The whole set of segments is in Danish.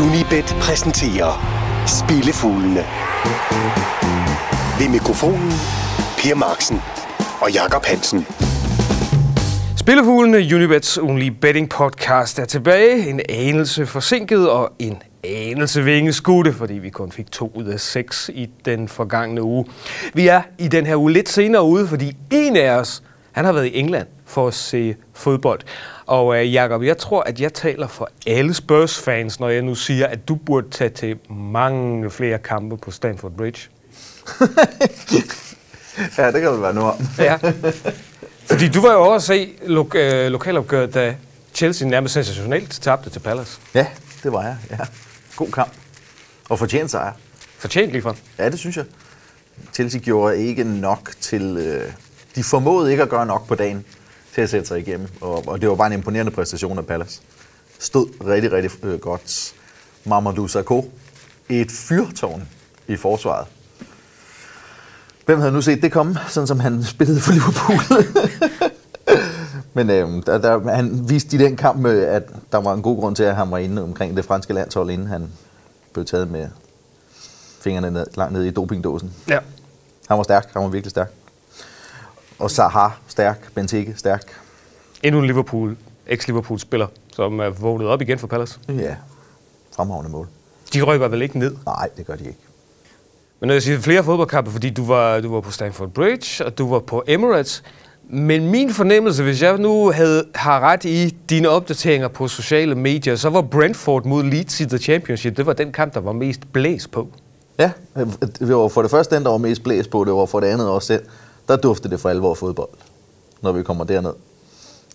Unibet præsenterer Spillefuglene. Ved mikrofonen Per Marksen og Jakob Hansen. Spillefuglene, Unibets only betting podcast, er tilbage. En anelse forsinket og en anelse vingeskudte, fordi vi kun fik to ud af seks i den forgangne uge. Vi er i den her uge lidt senere ude, fordi en af os, han har været i England for at se fodbold. Og uh, Jacob, jeg tror, at jeg taler for alle Spurs-fans, når jeg nu siger, at du burde tage til mange flere kampe på Stamford Bridge. ja, det kan vel være nu om. ja. Fordi du var jo over at se lo- øh, lokalopgøret, da Chelsea nærmest sensationelt tabte til Palace. Ja, det var jeg. Ja. God kamp. Og fortjent sejr. Fortjent lige for. Ja, det synes jeg. Chelsea gjorde ikke nok til... Øh, de formåede ikke at gøre nok på dagen til at sætte sig igennem. Og, og det var bare en imponerende præstation af Palace. Stod rigtig, rigtig øh, godt. Mamadou Sakho. Et fyrtårn i forsvaret. Hvem havde nu set det komme, sådan som han spillede for Liverpool? Men øh, der, der, han viste i den kamp, at der var en god grund til, at han var inde omkring det franske landshold, inden han blev taget med fingrene ned, langt ned i dopingdåsen. Ja. Han var stærk, han var virkelig stærk. Og Zaha, stærk. Benteke, stærk. Endnu en Liverpool, ex-Liverpool-spiller, som er vågnet op igen for Palace. Ja, fremragende mål. De rykker vel ikke ned? Nej, det gør de ikke. Men når jeg siger flere fodboldkampe, fordi du var, du var på Stamford Bridge, og du var på Emirates, men min fornemmelse, hvis jeg nu havde, har ret i dine opdateringer på sociale medier, så var Brentford mod Leeds i The Championship, det var den kamp, der var mest blæs på. Ja, det var for det første den, der var mest blæs på, det var for det andet også selv. Der duftede det for alvor fodbold, når vi kommer derned.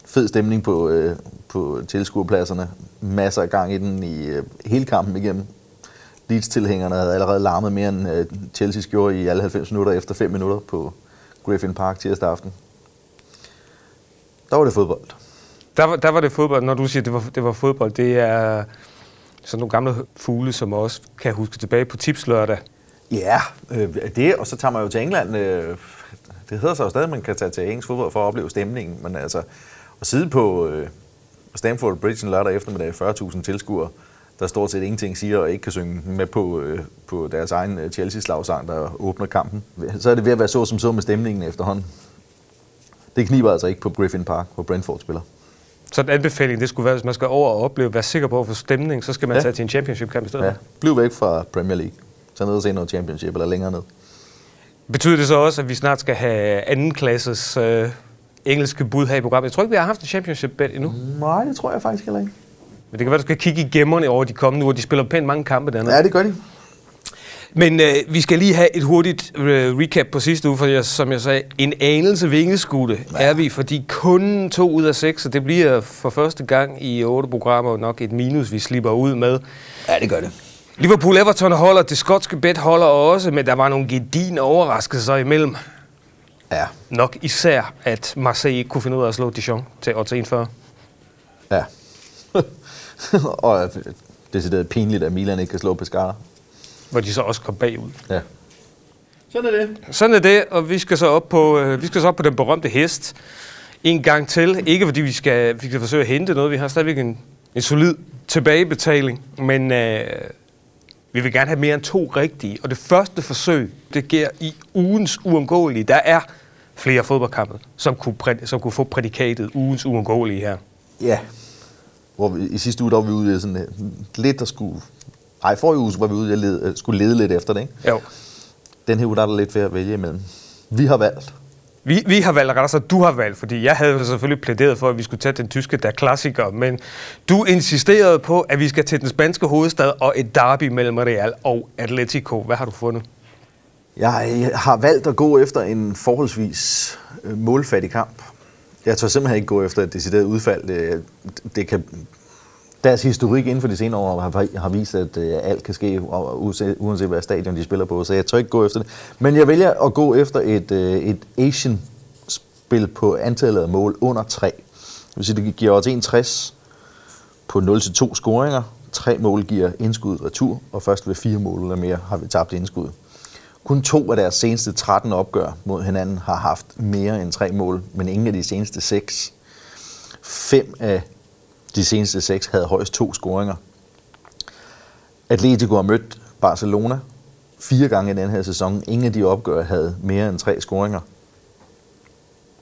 Fed stemning på, øh, på tilskuerpladserne. Masser af gang i den i øh, hele kampen igennem. Leeds-tilhængerne havde allerede larmet mere end øh, Chelsea gjorde i alle 90 minutter efter 5 minutter på Griffin Park tirsdag aften. Der var det fodbold. Der var, der var det fodbold. Når du siger, det var, det var fodbold, det er sådan nogle gamle fugle, som også kan huske tilbage på tipslørdag. Ja, øh, det, og så tager man jo til England. Øh, det hedder så jo stadig, at man kan tage til engelsk fodbold for at opleve stemningen, men altså at sidde på øh, Stamford Bridge en lørdag eftermiddag, 40.000 tilskuere, der stort set ingenting siger og ikke kan synge med på, øh, på deres egen øh, Chelsea-slagsang, der åbner kampen, så er det ved at være så som så med stemningen efterhånden. Det kniber altså ikke på Griffin Park, hvor Brentford spiller. Så en anbefaling, det skulle være, hvis man skal over og opleve, være sikker på at få stemning, så skal man ja. tage til en championship-kamp i stedet. Ja, bliv væk fra Premier League. Så ned og se noget championship eller længere ned. Betyder det så også, at vi snart skal have anden klasses øh, engelske bud her i programmet? Jeg tror ikke, vi har haft en championship-bet endnu. Nej, det tror jeg faktisk heller ikke. Men det kan være, du skal kigge i gemmerne over de kommende uger. De spiller pænt mange kampe dernede. Ja, det gør de. Men øh, vi skal lige have et hurtigt øh, recap på sidste uge, for jeg, som jeg sagde, en anelse vingeskudte ja. er vi, fordi kun to ud af seks, og det bliver for første gang i otte programmer nok et minus, vi slipper ud med. Ja, det gør det. Liverpool-Everton holder, det skotske bet holder også, men der var nogle gedine overraskelser imellem. Ja. Nok især, at Marseille ikke kunne finde ud af at slå Dijon til odds 41. Ja. og det er pinligt, at Milan ikke kan slå Pescara. Hvor de så også kom bagud. Ja. Sådan er det. Sådan er det, og vi skal så op på, øh, vi skal så op på den berømte hest en gang til. Ikke fordi vi skal, vi skal forsøge at hente noget, vi har stadigvæk en, en solid tilbagebetaling, men øh, vi vil gerne have mere end to rigtige. Og det første forsøg, det giver i ugens uundgåelige. Der er flere fodboldkampe, som kunne, præ- som kunne få prædikatet ugens uundgåelige her. Ja. Hvor vi, I sidste uge, der var vi ude i sådan øh, lidt, der skulle... Ej, forrige uge var vi ude og lede, skulle lede lidt efter det, ikke? Jo. Den her uge, der er der lidt ved at vælge imellem. Vi har valgt. Vi, vi har valgt, rettere så du har valgt, fordi jeg havde selvfølgelig plæderet for, at vi skulle tage den tyske, der klassiker, men du insisterede på, at vi skal til den spanske hovedstad og et derby mellem Real og Atletico. Hvad har du fundet? Jeg har valgt at gå efter en forholdsvis øh, målfattig kamp. Jeg tør simpelthen ikke gå efter et decideret udfald. Det, det kan, deres historik inden for de senere år har, har vist, at øh, alt kan ske, uanset, uanset hvad stadion de spiller på, så jeg tør ikke gå efter det. Men jeg vælger at gå efter et, øh, et Asian-spil på antallet af mål under 3. Det vil sige, det giver os 61 på 0-2 scoringer. Tre mål giver indskud retur, og først ved fire mål eller mere har vi tabt indskud. Kun to af deres seneste 13 opgør mod hinanden har haft mere end tre mål, men ingen af de seneste seks. Fem af de seneste seks havde højst to scoringer. Atletico har mødt Barcelona fire gange i den her sæson. Ingen af de opgør havde mere end tre scoringer.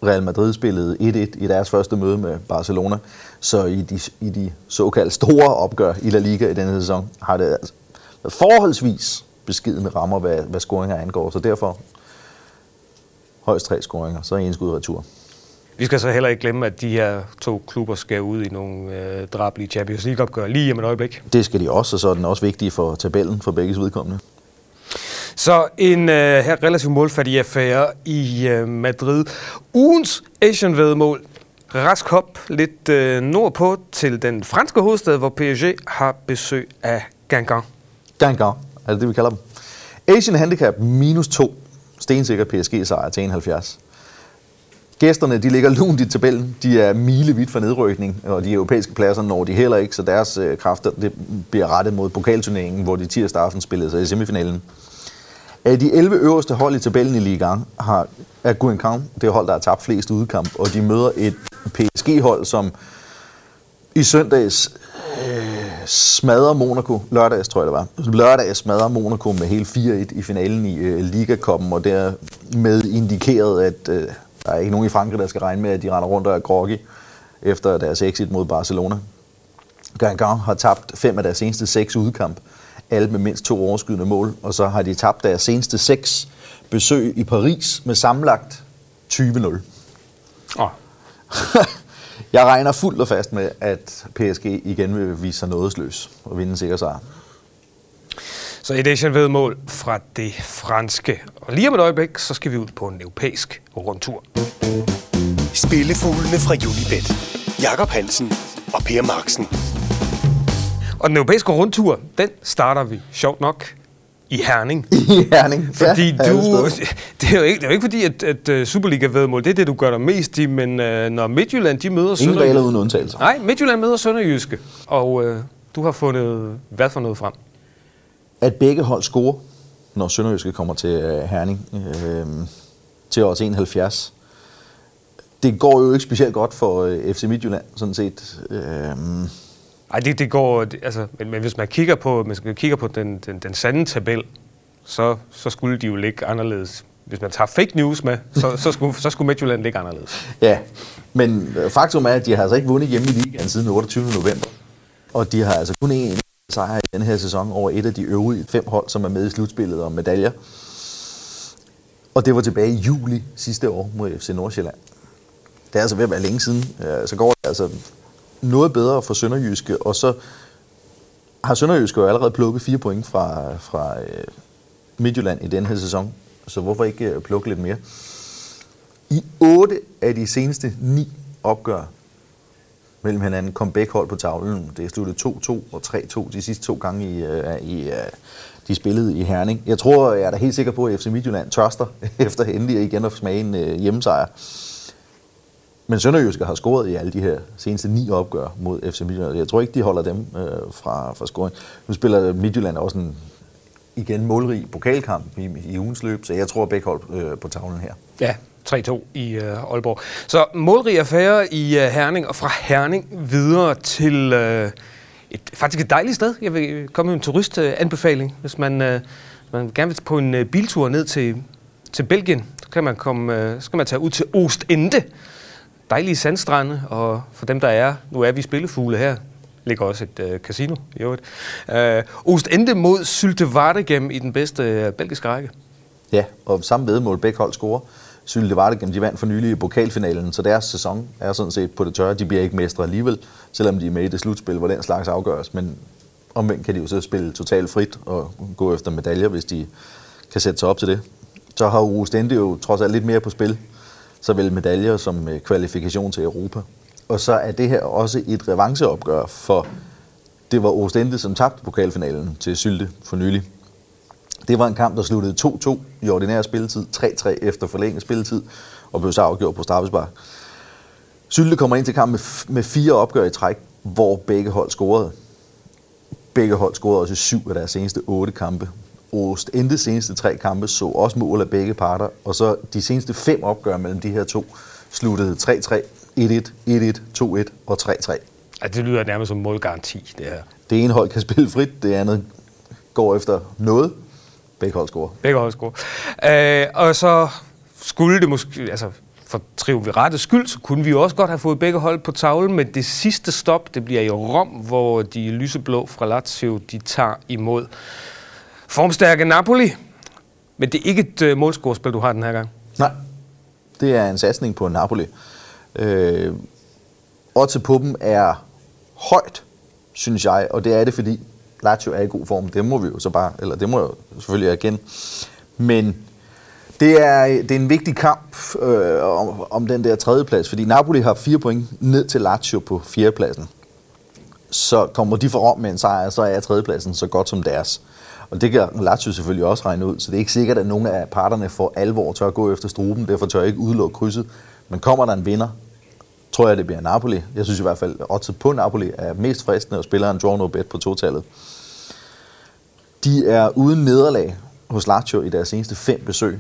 Real Madrid spillede 1-1 i deres første møde med Barcelona. Så i de, i de såkaldt store opgør i La Liga i denne sæson, har det altså forholdsvis beskidende rammer, hvad, hvad scoringer angår. Så derfor højst tre scoringer, så er en skud retur. Vi skal så heller ikke glemme, at de her to klubber skal ud i nogle øh, drablige Champions League-opgør lige om et øjeblik. Det skal de også, og så er den også vigtig for tabellen for begge vedkommende. Så en øh, her relativt målfattig affære i øh, Madrid. Ugens Asian-vedmål. Rask hop lidt øh, nordpå til den franske hovedstad, hvor PSG har besøg af Gangan. Gangan, er det det, vi kalder dem. Asian Handicap minus 2. Stensikker PSG-sejr til 71. Gæsterne de ligger lunt i tabellen. De er milevidt for nedrykning, og de europæiske pladser når de heller ikke, så deres øh, kræfter det bliver rettet mod pokalturneringen, hvor de tirsdag aften spillede sig i semifinalen. Af de 11 øverste hold i tabellen i Ligaen har er Guingamp det hold, der har tabt flest udkamp, og de møder et PSG-hold, som i søndags øh, smadrer Monaco, lørdags tror jeg det var, lørdags smadrer Monaco med hele 4-1 i finalen i øh, Ligakoppen, og dermed indikeret, at øh, der er ikke nogen i Frankrig, der skal regne med, at de render rundt og er groggy efter deres exit mod Barcelona. Guingamp har tabt fem af deres seneste seks udkamp, alle med mindst to overskydende mål, og så har de tabt deres seneste seks besøg i Paris med sammenlagt 20-0. Oh. Jeg regner fuldt og fast med, at PSG igen vil vise sig nådesløs og vinde sikker sejr. Så et Asian vedmål fra det franske. Og lige om et øjeblik, så skal vi ud på en europæisk rundtur. Spillefuglene fra Unibet. Jakob Hansen og Per Marksen. Og den europæiske rundtur, den starter vi, sjovt nok, i Herning. I Herning. Fordi ja, du, det er jo ikke, det er jo ikke fordi, at, at uh, Superliga-vedmål, det er det, du gør dig mest i, men uh, når Midtjylland, de møder Ingen regler Sønderjyske... uden undtagelser. Nej, Midtjylland møder Sønderjyske, og uh, du har fundet hvad for noget frem? At begge hold scorer, når Sønderjyske kommer til øh, Herning øh, til års 71. Det går jo ikke specielt godt for øh, FC Midtjylland, sådan set. Øh, Ej, det, det går... Det, altså, men, men hvis man kigger på, man skal kigger på den, den, den sande tabel, så, så skulle de jo ligge anderledes. Hvis man tager fake news med, så, så, skulle, så skulle Midtjylland ligge anderledes. Ja, men øh, faktum er, at de har altså ikke vundet hjemme i ligaen siden 28. november. Og de har altså kun én sejr i den her sæson over et af de øvrige fem hold, som er med i slutspillet om medaljer. Og det var tilbage i juli sidste år mod FC Nordsjælland. Det er altså ved at være længe siden. Øh, så går det altså noget bedre for Sønderjyske, og så har Sønderjyske jo allerede plukket fire point fra, fra øh, Midtjylland i den her sæson. Så hvorfor ikke øh, plukke lidt mere? I otte af de seneste ni opgør mellem hinanden kom begge hold på tavlen. Det er 2-2 og 3-2 de sidste to gange, i, uh, i, uh, de spillede i Herning. Jeg tror, jeg er da helt sikker på, at FC Midtjylland tørster efter endelig igen at smage en uh, hjemmesejr. Men Sønderjyske har scoret i alle de her seneste ni opgør mod FC Midtjylland. Jeg tror ikke, de holder dem uh, fra, fra scoring. Nu spiller Midtjylland også en igen målrig pokalkamp i, i ugens løb, så jeg tror begge hold uh, på tavlen her. Ja, 3-2 i øh, Aalborg. Så målrig affære i øh, Herning, og fra Herning videre til øh, et, faktisk et dejligt sted. Jeg vil komme med en turistanbefaling. Hvis man, øh, man gerne vil på en øh, biltur ned til, til Belgien, så kan man, komme, øh, så kan man tage ud til Ostende. Dejlige sandstrande, og for dem, der er, nu er vi spillefugle her, ligger også et øh, casino i øvrigt. Øh, Ostende mod Sylte Vardegem i den bedste øh, belgiske række. Ja, og samme vedmål, begge hold scorer. Sylte Vardegem, de vandt for nylig i pokalfinalen, så deres sæson er sådan set på det tørre. De bliver ikke mestre alligevel, selvom de er med i det slutspil, hvor den slags afgøres. Men omvendt kan de jo så spille totalt frit og gå efter medaljer, hvis de kan sætte sig op til det. Så har Ostende jo trods alt lidt mere på spil, såvel medaljer som øh, kvalifikation til Europa. Og så er det her også et revanceopgør, for det var Ostende, som tabte pokalfinalen til Sylte for nylig. Det var en kamp, der sluttede 2-2 i ordinær spilletid, 3-3 efter forlænget spilletid, og blev så afgjort på straffespark. Sylte kommer ind til kampen med, med fire opgør i træk, hvor begge hold scorede. Begge hold scorede også i syv af deres seneste otte kampe. Ost endte seneste tre kampe så også mål af begge parter, og så de seneste fem opgør mellem de her to sluttede 3-3, 1-1, 1-1, 2-1 og 3-3. Altså, det lyder nærmest som målgaranti, det her. Det ene hold kan spille frit, det andet går efter noget. Begge hold scorer. Begge hold scorer. Øh, og så skulle det måske, altså for triumviratets skyld, så kunne vi jo også godt have fået begge hold på tavlen, men det sidste stop, det bliver i Rom, hvor de lyseblå fra Lazio, de tager imod formstærke Napoli. Men det er ikke et uh, målscorespil, du har den her gang. Nej, det er en satsning på Napoli. Øh, oddset på dem er højt, synes jeg, og det er det, fordi Lazio er i god form. Det må vi jo så bare, eller det må jeg jo selvfølgelig erkende. Men det er, det er en vigtig kamp øh, om, om den der tredjeplads, fordi Napoli har fire point ned til Lazio på fjerdepladsen. Så kommer de for Rom med en sejr, så er tredjepladsen så godt som deres. Og det kan Lazio selvfølgelig også regne ud, så det er ikke sikkert, at nogen af parterne får alvor tør at gå efter struben, derfor tør jeg ikke udelukke krydset. Men kommer der en vinder, tror jeg, det bliver Napoli. Jeg synes i hvert fald, at på Napoli er mest fristende og spiller en draw no bet på totallet. De er uden nederlag hos Lazio i deres seneste fem besøg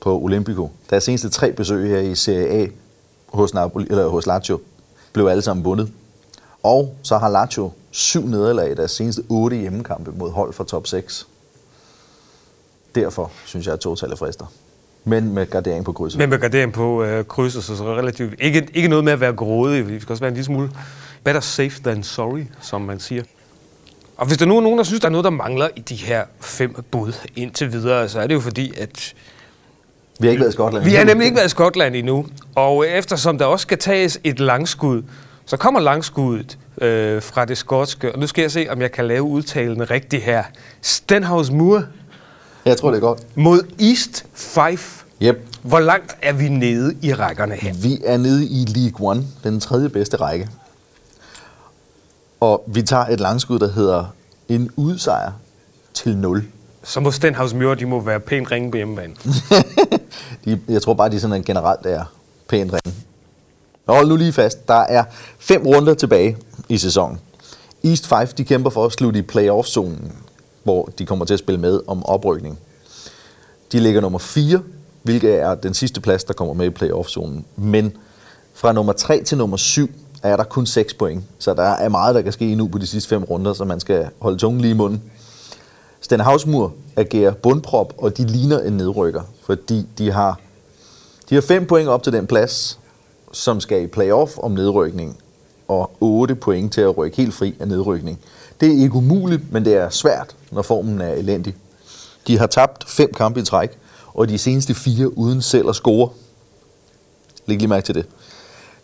på Olympico. Deres seneste tre besøg her i Serie A hos, Napoli, eller hos Lazio blev alle sammen vundet. Og så har Lazio syv nederlag i deres seneste otte hjemmekampe mod hold fra top 6. Derfor synes jeg, at totallet frister. Men med gardering på krydset. Men med gardering på øh, krydset, så, så relativt... Ikke, ikke noget med at være grådig. Vi skal også være en lille smule better safe than sorry, som man siger. Og hvis der nu er nogen, der synes, der er noget, der mangler i de her fem bud indtil videre, så er det jo fordi, at vi har ikke været i Skotland. Vi har nemlig ikke været i Skotland endnu. Og eftersom der også skal tages et langskud, så kommer langskuddet øh, fra det skotske. Og nu skal jeg se, om jeg kan lave udtalen rigtigt her. Stenhouse Moor. Jeg tror, det er godt. Mod East Fife. Yep. Hvor langt er vi nede i rækkerne her? Vi er nede i League One, den tredje bedste række. Og vi tager et langskud, der hedder en udsejr til 0. Så må Stenhouse Muir, de må være pænt ringe på hjemmebane. de, jeg tror bare, de sådan en generelt er pænt ringe. Hold nu lige fast. Der er fem runder tilbage i sæsonen. East 5 de kæmper for at slutte i playoff-zonen, hvor de kommer til at spille med om oprykning. De ligger nummer 4, hvilket er den sidste plads, der kommer med i playoff-zonen. Men fra nummer 3 til nummer 7 er der kun 6 point. Så der er meget, der kan ske nu på de sidste fem runder, så man skal holde tungen lige i munden. Sten Havsmur agerer bundprop, og de ligner en nedrykker, fordi de har, de har fem point op til den plads, som skal i playoff om nedrykning, og 8 point til at rykke helt fri af nedrykning. Det er ikke umuligt, men det er svært, når formen er elendig. De har tabt fem kampe i træk, og de seneste fire uden selv at score. Læg lige mærke til det.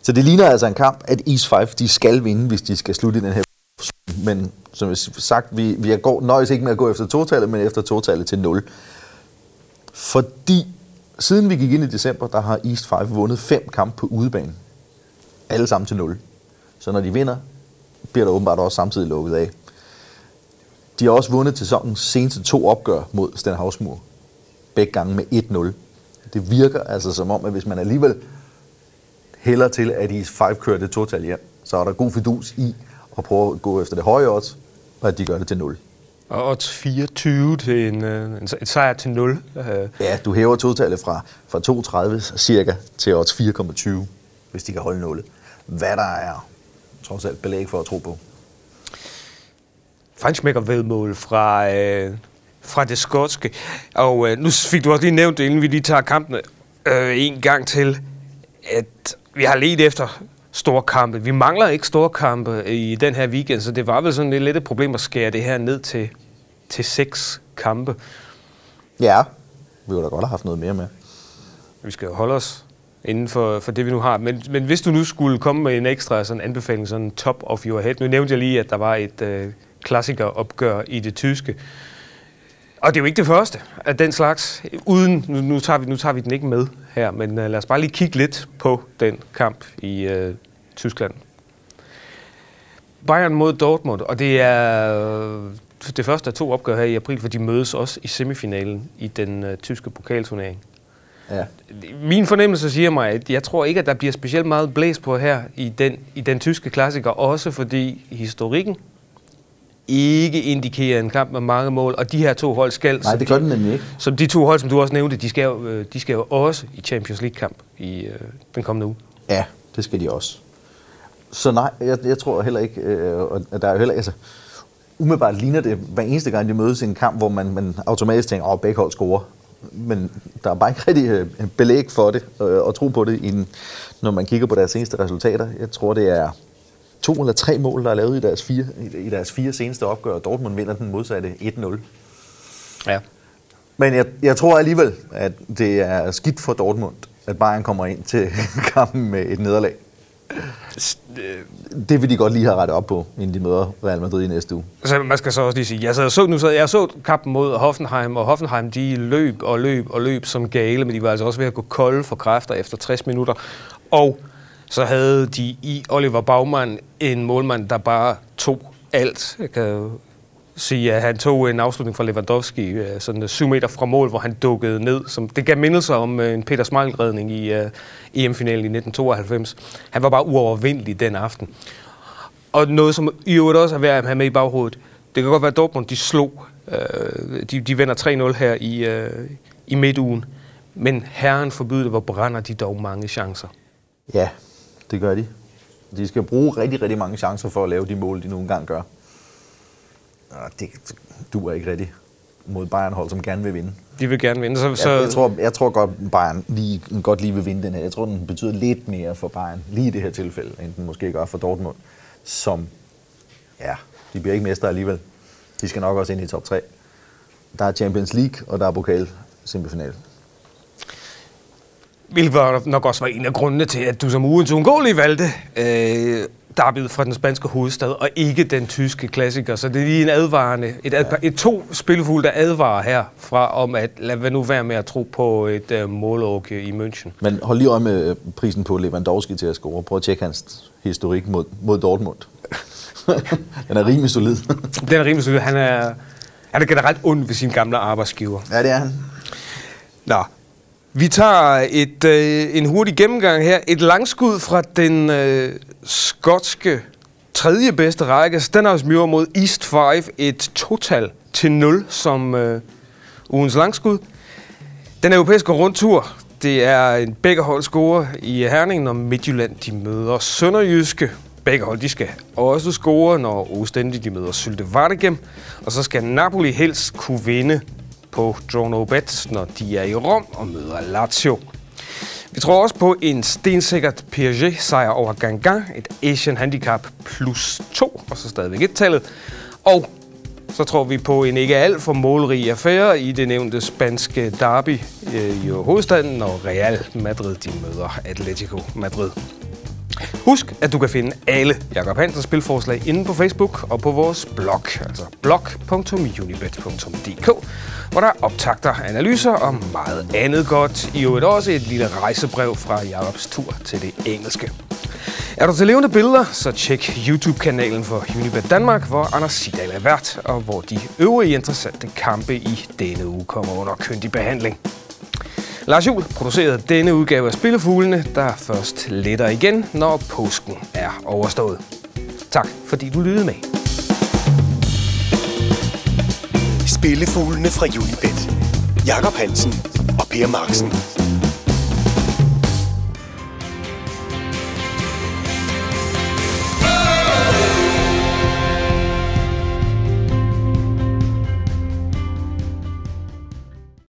Så det ligner altså en kamp, at East 5 de skal vinde, hvis de skal slutte i den her. Men som jeg sagt, vi, vi går, nøjes ikke med at gå efter totallet, men efter totallet til 0. Fordi siden vi gik ind i december, der har East 5 vundet fem kampe på udebane. Alle sammen til 0. Så når de vinder, bliver der åbenbart også samtidig lukket af. De har også vundet til sæsonens seneste to opgør mod Stenhavsmur. Begge gange med 1-0. Det virker altså som om, at hvis man alligevel hælder til, at East 5 kører det total hjem, så er der god fidus i at prøve at gå efter det høje odds, og at de gør det til 0. Og odds 24 til en, øh, en, en sejr til 0. Øh. Ja, du hæver totallet fra, fra 32 cirka til odds 4,20, hvis de kan holde 0. Hvad der er trods alt belæg for at tro på. Feinschmecker vedmål fra, øh, fra det skotske. Og øh, nu fik du også lige nævnt, inden vi lige tager kampene øh, en gang til, at vi har let efter store kampe. Vi mangler ikke store kampe i den her weekend, så det var vel sådan lidt et problem at skære det her ned til, til seks kampe. Ja, vi ville da godt have haft noget mere med. Vi skal jo holde os inden for, for det, vi nu har. Men, men hvis du nu skulle komme med en ekstra sådan anbefaling, sådan top of your head. Nu nævnte jeg lige, at der var et øh, klassikeropgør i det tyske. Og det er jo ikke det første af den slags. Uden, nu, nu, tager, vi, nu tager vi den ikke med her, men uh, lad os bare lige kigge lidt på den kamp i uh, Tyskland. Bayern mod Dortmund, og det er uh, det første af to opgør her i april, for de mødes også i semifinalen i den uh, tyske pokalturnering. Ja. Min fornemmelse siger mig, at jeg tror ikke, at der bliver specielt meget blæs på her i den, i den tyske klassiker, også fordi historikken ikke indikerer en kamp med mange mål, og de her to hold skal... Nej, det gør den nemlig ikke. Som de to hold, som du også nævnte, de skal jo, øh, de skal jo også i Champions League-kamp i øh, den kommende uge. Ja, det skal de også. Så nej, jeg, jeg tror heller ikke, øh, at der er jo heller... Altså, umiddelbart ligner det hver eneste gang, de mødes i en kamp, hvor man, man automatisk tænker, åh, begge hold scorer. Men der er bare ikke rigtig øh, belæg for det, øh, og tro på det, i den, når man kigger på deres seneste resultater. Jeg tror, det er to eller tre mål, der er lavet i deres fire, i deres fire seneste opgør, og Dortmund vinder den modsatte 1-0. Ja. Men jeg, jeg tror alligevel, at det er skidt for Dortmund, at Bayern kommer ind til kampen med et nederlag. Det vil de godt lige have rettet op på, inden de møder Real Madrid i næste uge. Så man skal så også lige sige, jeg, sad, så, nu sad, jeg så kampen mod Hoffenheim, og Hoffenheim de løb og løb og løb som gale, men de var altså også ved at gå kolde for kræfter efter 60 minutter. Og så havde de i Oliver Baumann en målmand, der bare tog alt. Jeg kan sige, at han tog en afslutning fra Lewandowski, øh, sådan øh, syv meter fra mål, hvor han dukkede ned. Som, det gav mindelser om øh, en Peter Smeichel-redning i uh, EM-finalen i 1992. Han var bare uovervindelig den aften. Og noget, som i øvrigt også er værd at have med i baghovedet, det kan godt være, at Dortmund de slog. Uh, de, de vender 3-0 her i, uh, i midtugen. Men herren forbyder hvor brænder de dog mange chancer. Ja, det gør de. De skal bruge rigtig, rigtig mange chancer for at lave de mål, de nogle gange gør. Og det duer ikke rigtigt mod Bayern-hold, som gerne vil vinde. De vil gerne vinde. Så, så... Jeg, jeg, tror, jeg tror godt, Bayern lige, godt lige vil vinde den her. Jeg tror, den betyder lidt mere for Bayern, lige i det her tilfælde, end den måske gør for Dortmund, som, ja, de bliver ikke mestre alligevel. De skal nok også ind i top 3. Der er Champions League, og der er pokal semifinal. Hvilket nok også var en af grundene til, at du som ugens uundgåelige valgte øh, derbyet fra den spanske hovedstad, og ikke den tyske klassiker. Så det er lige en advarende, et, ad, et to spilfulde, der advarer her fra om, at lad nu være med at tro på et uh, målåk i München. Men hold lige øje med øh, prisen på Lewandowski til at score. Prøv at tjekke hans historik mod, mod Dortmund. den er rimelig solid. den er rimelig solid. Han er, han er generelt ond ved sin gamle arbejdsgiver. Ja, det er han. Nå, vi tager et, øh, en hurtig gennemgang her. Et langskud fra den øh, skotske tredje bedste række. Stenhouse Muir mod East 5. Et total til 0 som øh, ugens langskud. Den europæiske rundtur. Det er en begge hold score i Herning, når Midtjylland de møder Sønderjyske. Begge hold de skal også score, når Ostende de møder Sylte Vardegem. Og så skal Napoli helst kunne vinde på Drone Bet, når de er i Rom og møder Lazio. Vi tror også på en stensikkert PSG-sejr over Gangan, et Asian Handicap plus 2, og så stadigvæk et tallet. Og så tror vi på en ikke alt for målrig affære i det nævnte spanske derby øh, i hovedstaden, når Real Madrid de møder Atletico Madrid. Husk, at du kan finde alle Jakob Hansens spilforslag inde på Facebook og på vores blog, altså blog.unibet.dk, hvor der er optagter, analyser og meget andet godt. I øvrigt også et lille rejsebrev fra Jakobs tur til det engelske. Er du til levende billeder, så tjek YouTube-kanalen for Unibet Danmark, hvor Anders Sidal er vært, og hvor de øvrige interessante kampe i denne uge kommer under køndig behandling. Lars Juhl producerede denne udgave af Spillefuglene, der først letter igen, når påsken er overstået. Tak fordi du lyttede med. Spillefuglene fra Julibet. Jakob Hansen og Per Marksen.